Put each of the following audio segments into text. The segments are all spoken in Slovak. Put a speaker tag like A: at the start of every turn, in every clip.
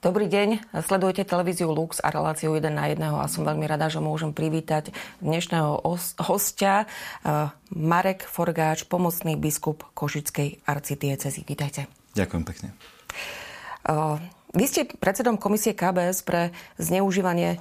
A: Dobrý deň, sledujete televíziu Lux a reláciu 1 na 1 a som veľmi rada, že môžem privítať dnešného hostia eh, Marek Forgáč, pomocný biskup Košickej arcidiecezy. Vítajte.
B: Ďakujem pekne.
A: Eh, vy ste predsedom komisie KBS pre zneužívanie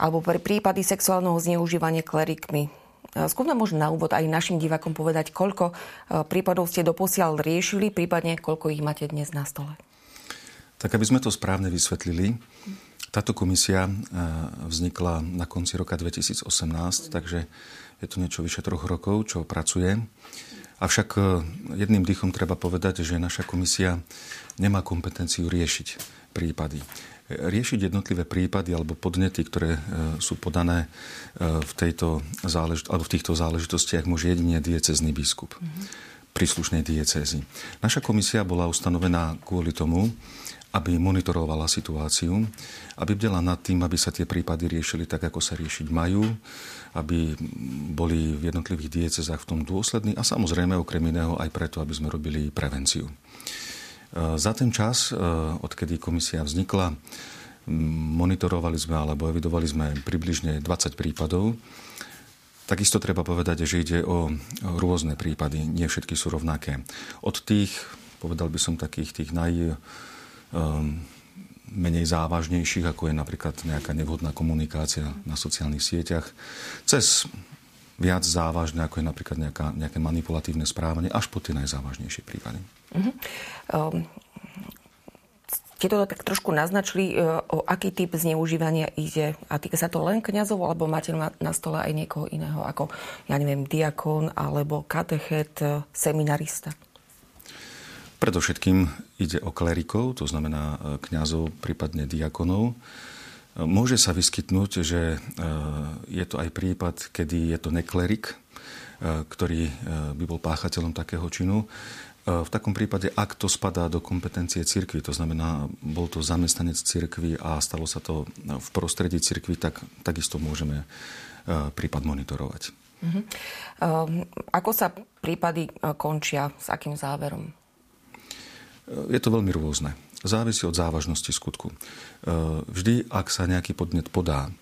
A: alebo pre prípady sexuálneho zneužívania klerikmi. Eh, skúsme možno na úvod aj našim divakom povedať, koľko prípadov ste doposiaľ riešili, prípadne koľko ich máte dnes na stole.
B: Tak aby sme to správne vysvetlili, táto komisia e, vznikla na konci roka 2018, takže je to niečo vyše troch rokov, čo pracuje. Avšak e, jedným dýchom treba povedať, že naša komisia nemá kompetenciu riešiť prípady. Riešiť jednotlivé prípady alebo podnety, ktoré e, sú podané v, tejto záležit- alebo v týchto záležitostiach, môže jedine diecezný biskup mm-hmm. príslušnej diecézy. Naša komisia bola ustanovená kvôli tomu, aby monitorovala situáciu, aby bdela nad tým, aby sa tie prípady riešili tak, ako sa riešiť majú, aby boli v jednotlivých diecezách v tom dôslední a samozrejme okrem iného aj preto, aby sme robili prevenciu. E, za ten čas, e, odkedy komisia vznikla, monitorovali sme alebo evidovali sme približne 20 prípadov. Takisto treba povedať, že ide o rôzne prípady, nie všetky sú rovnaké. Od tých, povedal by som takých tých naj menej závažnejších, ako je napríklad nejaká nevhodná komunikácia na sociálnych sieťach, cez viac závažné, ako je napríklad nejaká, nejaké manipulatívne správanie, až po tie najzávažnejšie prípady. Uh-huh. Um,
A: ste tak trošku naznačili, uh, o aký typ zneužívania ide. A týka sa to len kňazov, alebo máte na, stole aj niekoho iného, ako, ja neviem, diakon, alebo katechet, uh, seminarista?
B: Predovšetkým ide o klerikov, to znamená e, kňazov, prípadne diakonov. E, môže sa vyskytnúť, že e, je to aj prípad, kedy je to neklerik, ktorý by bol páchateľom takého činu. V takom prípade, ak to spadá do kompetencie cirkvy, to znamená, bol to zamestnanec cirkvy a stalo sa to v prostredí cirkvy, tak takisto môžeme prípad monitorovať. Uh-huh.
A: Ako sa prípady končia? S akým záverom?
B: Je to veľmi rôzne. Závisí od závažnosti skutku. E, vždy, ak sa nejaký podnet podá,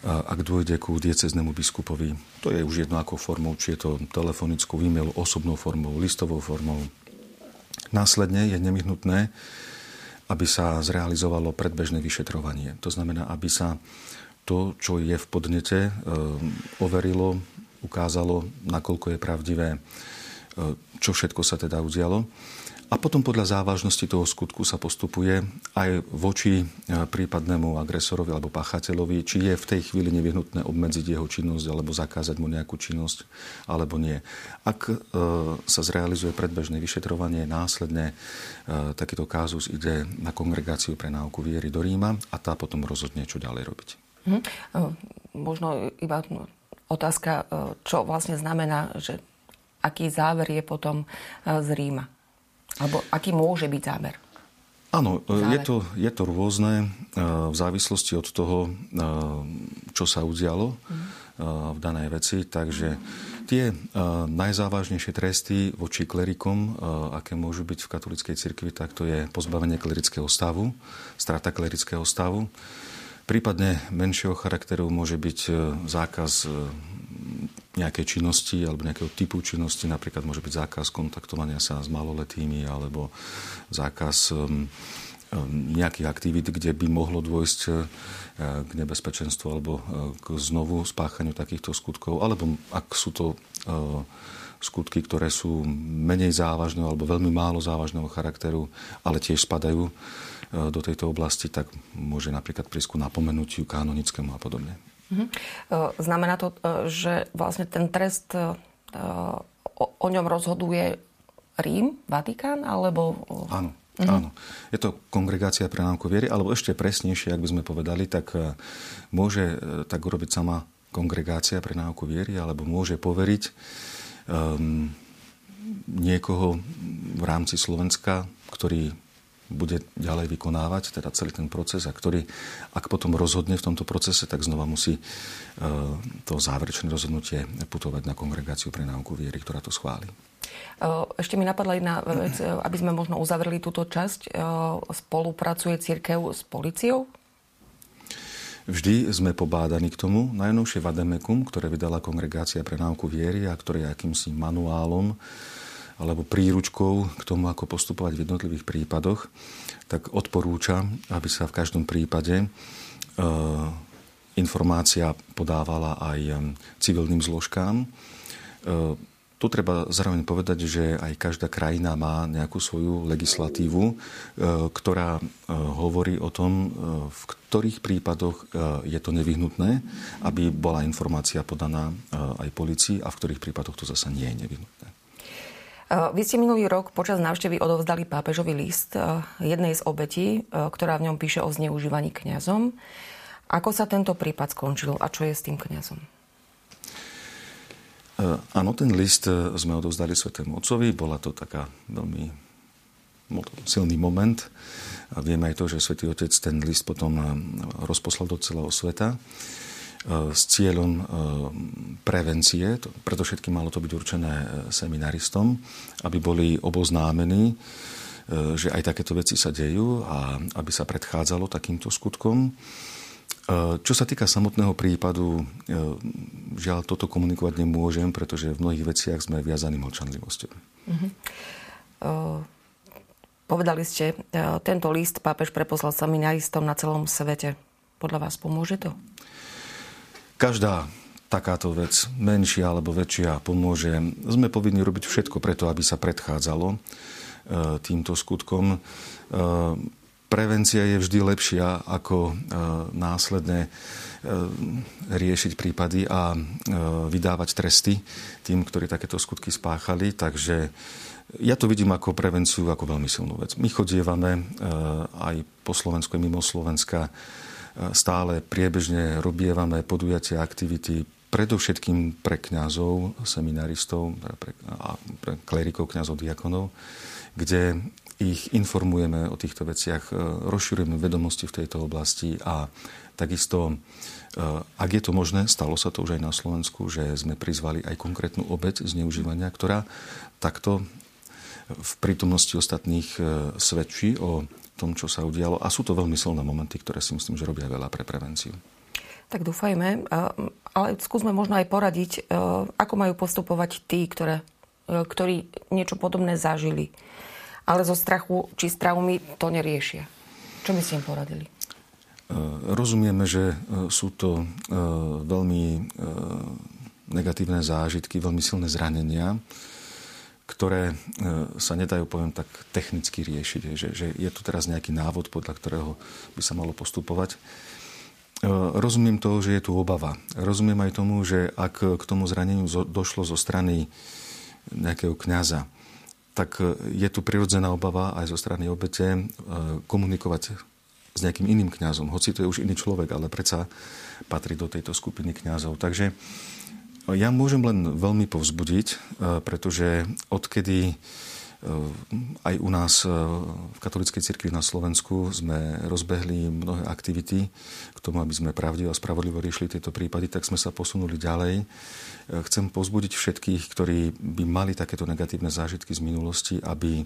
B: ak dôjde ku dieceznému biskupovi, to je už jedno akou formou, či je to telefonickou, e-mailu, osobnou formou, listovou formou. Následne je nevyhnutné, aby sa zrealizovalo predbežné vyšetrovanie. To znamená, aby sa to, čo je v podnete, e, overilo, ukázalo, nakoľko je pravdivé, e, čo všetko sa teda udialo. A potom podľa závažnosti toho skutku sa postupuje aj voči e, prípadnému agresorovi alebo páchateľovi, či je v tej chvíli nevyhnutné obmedziť jeho činnosť alebo zakázať mu nejakú činnosť alebo nie. Ak e, sa zrealizuje predbežné vyšetrovanie, následne e, takýto kázus ide na kongregáciu pre náuku viery do Ríma a tá potom rozhodne, čo ďalej robiť. Hm.
A: Možno iba otázka, čo vlastne znamená, že aký záver je potom z Ríma? Alebo aký môže byť záber?
B: Áno, je to, je to rôzne e, v závislosti od toho, e, čo sa udialo v danej veci. Takže tie najzávažnejšie tresty voči klerikom, aké môžu byť v katolíckej cirkvi, tak to je pozbavenie klerického stavu, strata klerického stavu. Prípadne menšieho charakteru môže byť zákaz nejakej činnosti alebo nejakého typu činnosti. Napríklad môže byť zákaz kontaktovania sa s maloletými alebo zákaz um, um, nejakých aktivít, kde by mohlo dôjsť uh, k nebezpečenstvu alebo uh, k znovu spáchaniu takýchto skutkov. Alebo ak sú to uh, skutky, ktoré sú menej závažného alebo veľmi málo závažného charakteru, ale tiež spadajú do tejto oblasti, tak môže napríklad prísť ku napomenutiu kanonickému a podobne.
A: Mhm. Znamená to, e, že vlastne ten trest e, o ňom rozhoduje Rím, Vatikán, alebo...
B: Áno. Mhm. Áno. Je to kongregácia pre náuku viery, alebo ešte presnejšie, ak by sme povedali, tak e, môže tak urobiť sama kongregácia pre náuku viery, alebo môže poveriť um, niekoho v rámci Slovenska, ktorý bude ďalej vykonávať, teda celý ten proces a ktorý, ak potom rozhodne v tomto procese, tak znova musí e, to záverečné rozhodnutie putovať na kongregáciu pre náuku viery, ktorá to schváli.
A: Ešte mi napadla jedna vec, aby sme možno uzavreli túto časť. Spolupracuje církev s policiou?
B: Vždy sme pobádaní k tomu. Najnovšie Vademekum, ktoré vydala Kongregácia pre náuku viery a ktoré je akýmsi manuálom alebo príručkou k tomu, ako postupovať v jednotlivých prípadoch, tak odporúča, aby sa v každom prípade informácia podávala aj civilným zložkám tu treba zároveň povedať, že aj každá krajina má nejakú svoju legislatívu, e, ktorá e, hovorí o tom, e, v ktorých prípadoch je to nevyhnutné, aby bola informácia podaná aj policii a v ktorých prípadoch to zase nie je nevyhnutné.
A: Vy ste minulý rok počas návštevy odovzdali pápežový list jednej z obetí, ktorá v ňom píše o zneužívaní kňazom. Ako sa tento prípad skončil a čo je s tým kňazom?
B: E, áno, ten list e, sme odovzdali Svetému Otcovi. Bola to taká veľmi silný moment. A vieme aj to, že Svetý Otec ten list potom e, rozposlal do celého sveta s cieľom prevencie, predovšetkým malo to byť určené seminaristom, aby boli oboznámení, že aj takéto veci sa dejú a aby sa predchádzalo takýmto skutkom. E, čo sa týka samotného prípadu, e, žiaľ, toto komunikovať nemôžem, pretože v mnohých veciach sme viazaní mlčanlivosťou. Uh-huh.
A: Uh, povedali ste, uh, tento list pápež preposlal seminaristom na celom svete. Podľa vás pomôže to?
B: Každá takáto vec, menšia alebo väčšia, pomôže. Sme povinni robiť všetko preto, aby sa predchádzalo týmto skutkom prevencia je vždy lepšia ako e, následné e, riešiť prípady a e, vydávať tresty tým, ktorí takéto skutky spáchali. Takže ja to vidím ako prevenciu, ako veľmi silnú vec. My chodievame aj po Slovensku, mimo Slovenska. Stále priebežne robievame podujatia, aktivity, predovšetkým pre kňazov, seminaristov, pre, a pre klerikov, kňazov, diakonov, kde ich informujeme o týchto veciach, e, rozširujeme vedomosti v tejto oblasti a takisto, e, ak je to možné, stalo sa to už aj na Slovensku, že sme prizvali aj konkrétnu obeď zneužívania, ktorá takto v prítomnosti ostatných e, svedčí o tom, čo sa udialo. A sú to veľmi silné momenty, ktoré si myslím, že robia veľa pre prevenciu.
A: Tak dúfajme, ale skúsme možno aj poradiť, ako majú postupovať tí, ktoré, ktorí niečo podobné zažili ale zo strachu či z traumy to neriešia. Čo by ste im poradili? E,
B: rozumieme, že e, sú to e, veľmi negatívne zážitky, veľmi silné zranenia, ktoré sa nedajú, poviem tak, technicky riešiť. Že, že je tu teraz nejaký návod, podľa ktorého by sa malo postupovať. Rozumiem to, že je tu obava. Rozumiem aj tomu, že ak k tomu zraneniu došlo zo strany nejakého kňaza, tak e, je tu prirodzená obava aj zo strany obete e, komunikovať s nejakým iným kňazom. Hoci to je už iný človek, ale predsa patrí do tejto skupiny kňazov. Takže ja môžem len veľmi povzbudiť, pretože odkedy Eh, aj u nás eh, v katolíckej cirkvi na Slovensku sme rozbehli mnohé aktivity k tomu, aby sme pravdivo a spravodlivo riešili tieto prípady, tak sme sa posunuli ďalej. Chcem pozbudiť všetkých, ktorí by mali takéto negatívne zážitky z minulosti, aby,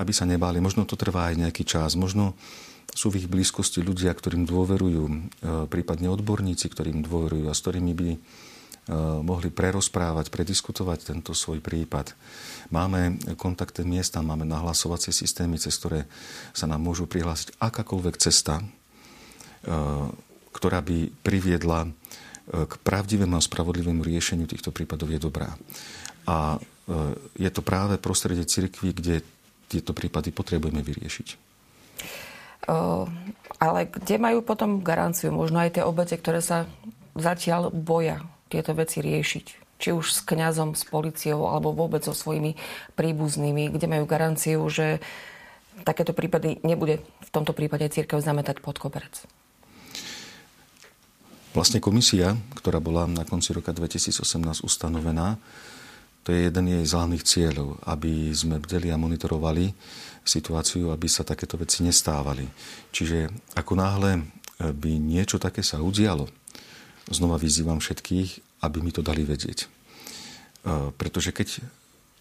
B: aby sa nebáli. Možno to trvá aj nejaký čas, možno sú v ich blízkosti ľudia, ktorým dôverujú, prípadne odborníci, ktorým dôverujú a s ktorými by mohli prerozprávať, prediskutovať tento svoj prípad. Máme kontaktné miesta, máme nahlasovacie systémy, cez ktoré sa nám môžu prihlásiť akákoľvek cesta, e, ktorá by priviedla e, k pravdivému a spravodlivému riešeniu týchto prípadov je dobrá. A je to práve prostredie cirkvi, kde tieto prípady potrebujeme vyriešiť.
A: Ale kde majú potom garanciu? Možno aj tie obete, ktoré sa zatiaľ boja tieto veci riešiť? či už s kňazom, s policiou alebo vôbec so svojimi príbuznými, kde majú garanciu, že takéto prípady nebude v tomto prípade církev zametať pod koberec.
B: Vlastne komisia, ktorá bola na konci roka 2018 ustanovená, to je jeden jej z hlavných cieľov, aby sme bdeli a monitorovali situáciu, aby sa takéto veci nestávali. Čiže ako náhle by niečo také sa udialo, znova vyzývam všetkých, aby mi to dali vedieť. E, pretože keď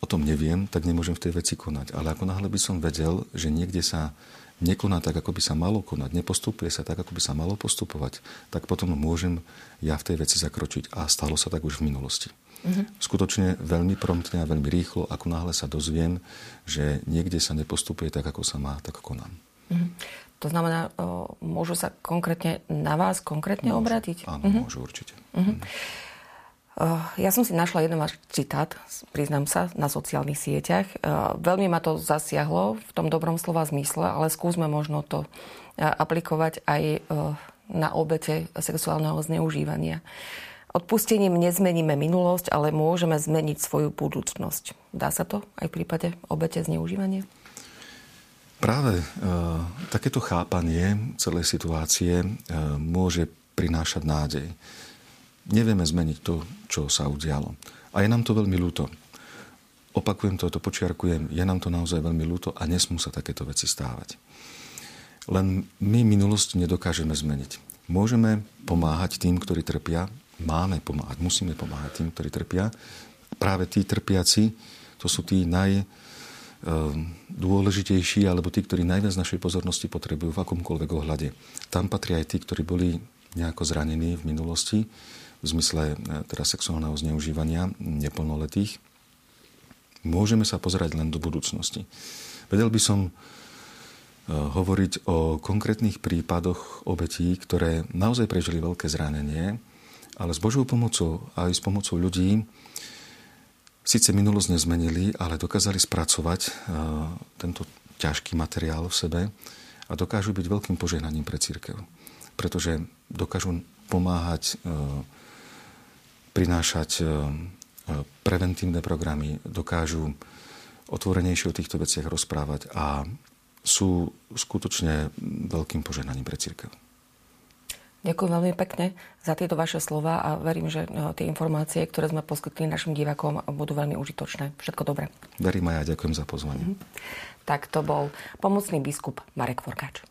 B: o tom neviem, tak nemôžem v tej veci konať. Ale ako náhle by som vedel, že niekde sa nekoná tak, ako by sa malo konať, nepostupuje sa tak, ako by sa malo postupovať, tak potom môžem ja v tej veci zakročiť. A stalo sa tak už v minulosti. Mm-hmm. Skutočne veľmi promptne a veľmi rýchlo, ako náhle sa dozviem, že niekde sa nepostupuje tak, ako sa má, tak konám. Mm-hmm.
A: To znamená, môžu sa konkrétne na vás konkrétne
B: môžu.
A: obrátiť?
B: Áno, mm-hmm. môžu určite. Mm-hmm.
A: Ja som si našla jeden váš citát, priznám sa, na sociálnych sieťach. Veľmi ma to zasiahlo v tom dobrom slova zmysle, ale skúsme možno to aplikovať aj na obete sexuálneho zneužívania. Odpustením nezmeníme minulosť, ale môžeme zmeniť svoju budúcnosť. Dá sa to aj v prípade obete zneužívania?
B: Práve e, takéto chápanie celej situácie e, môže prinášať nádej nevieme zmeniť to, čo sa udialo. A je nám to veľmi ľúto. Opakujem to, to počiarkujem, je nám to naozaj veľmi ľúto a nesmú sa takéto veci stávať. Len my minulosť nedokážeme zmeniť. Môžeme pomáhať tým, ktorí trpia, máme pomáhať, musíme pomáhať tým, ktorí trpia. Práve tí trpiaci, to sú tí najdôležitejší, alebo tí, ktorí najviac našej pozornosti potrebujú v akomkoľvek ohľade. Tam patria aj tí, ktorí boli nejako zranení v minulosti v zmysle e, teda sexuálneho zneužívania neplnoletých, môžeme sa pozerať len do budúcnosti. Vedel by som e, hovoriť o konkrétnych prípadoch obetí, ktoré naozaj prežili veľké zranenie, ale s Božou pomocou aj s pomocou ľudí síce minulosť nezmenili, ale dokázali spracovať e, tento ťažký materiál v sebe a dokážu byť veľkým požehnaním pre církev. Pretože dokážu pomáhať prinášať e, e, preventívne programy, dokážu otvorenejšie o týchto veciach rozprávať a sú skutočne veľkým požehnaním pre církev.
A: Ďakujem veľmi pekne za tieto vaše slova a verím, že e, tie informácie, ktoré sme poskytli našim divakom, budú veľmi užitočné. Všetko dobré.
B: Verím aj ja, ďakujem za pozvanie.
A: Mm-hmm. Tak to bol pomocný biskup Marek Forkáč.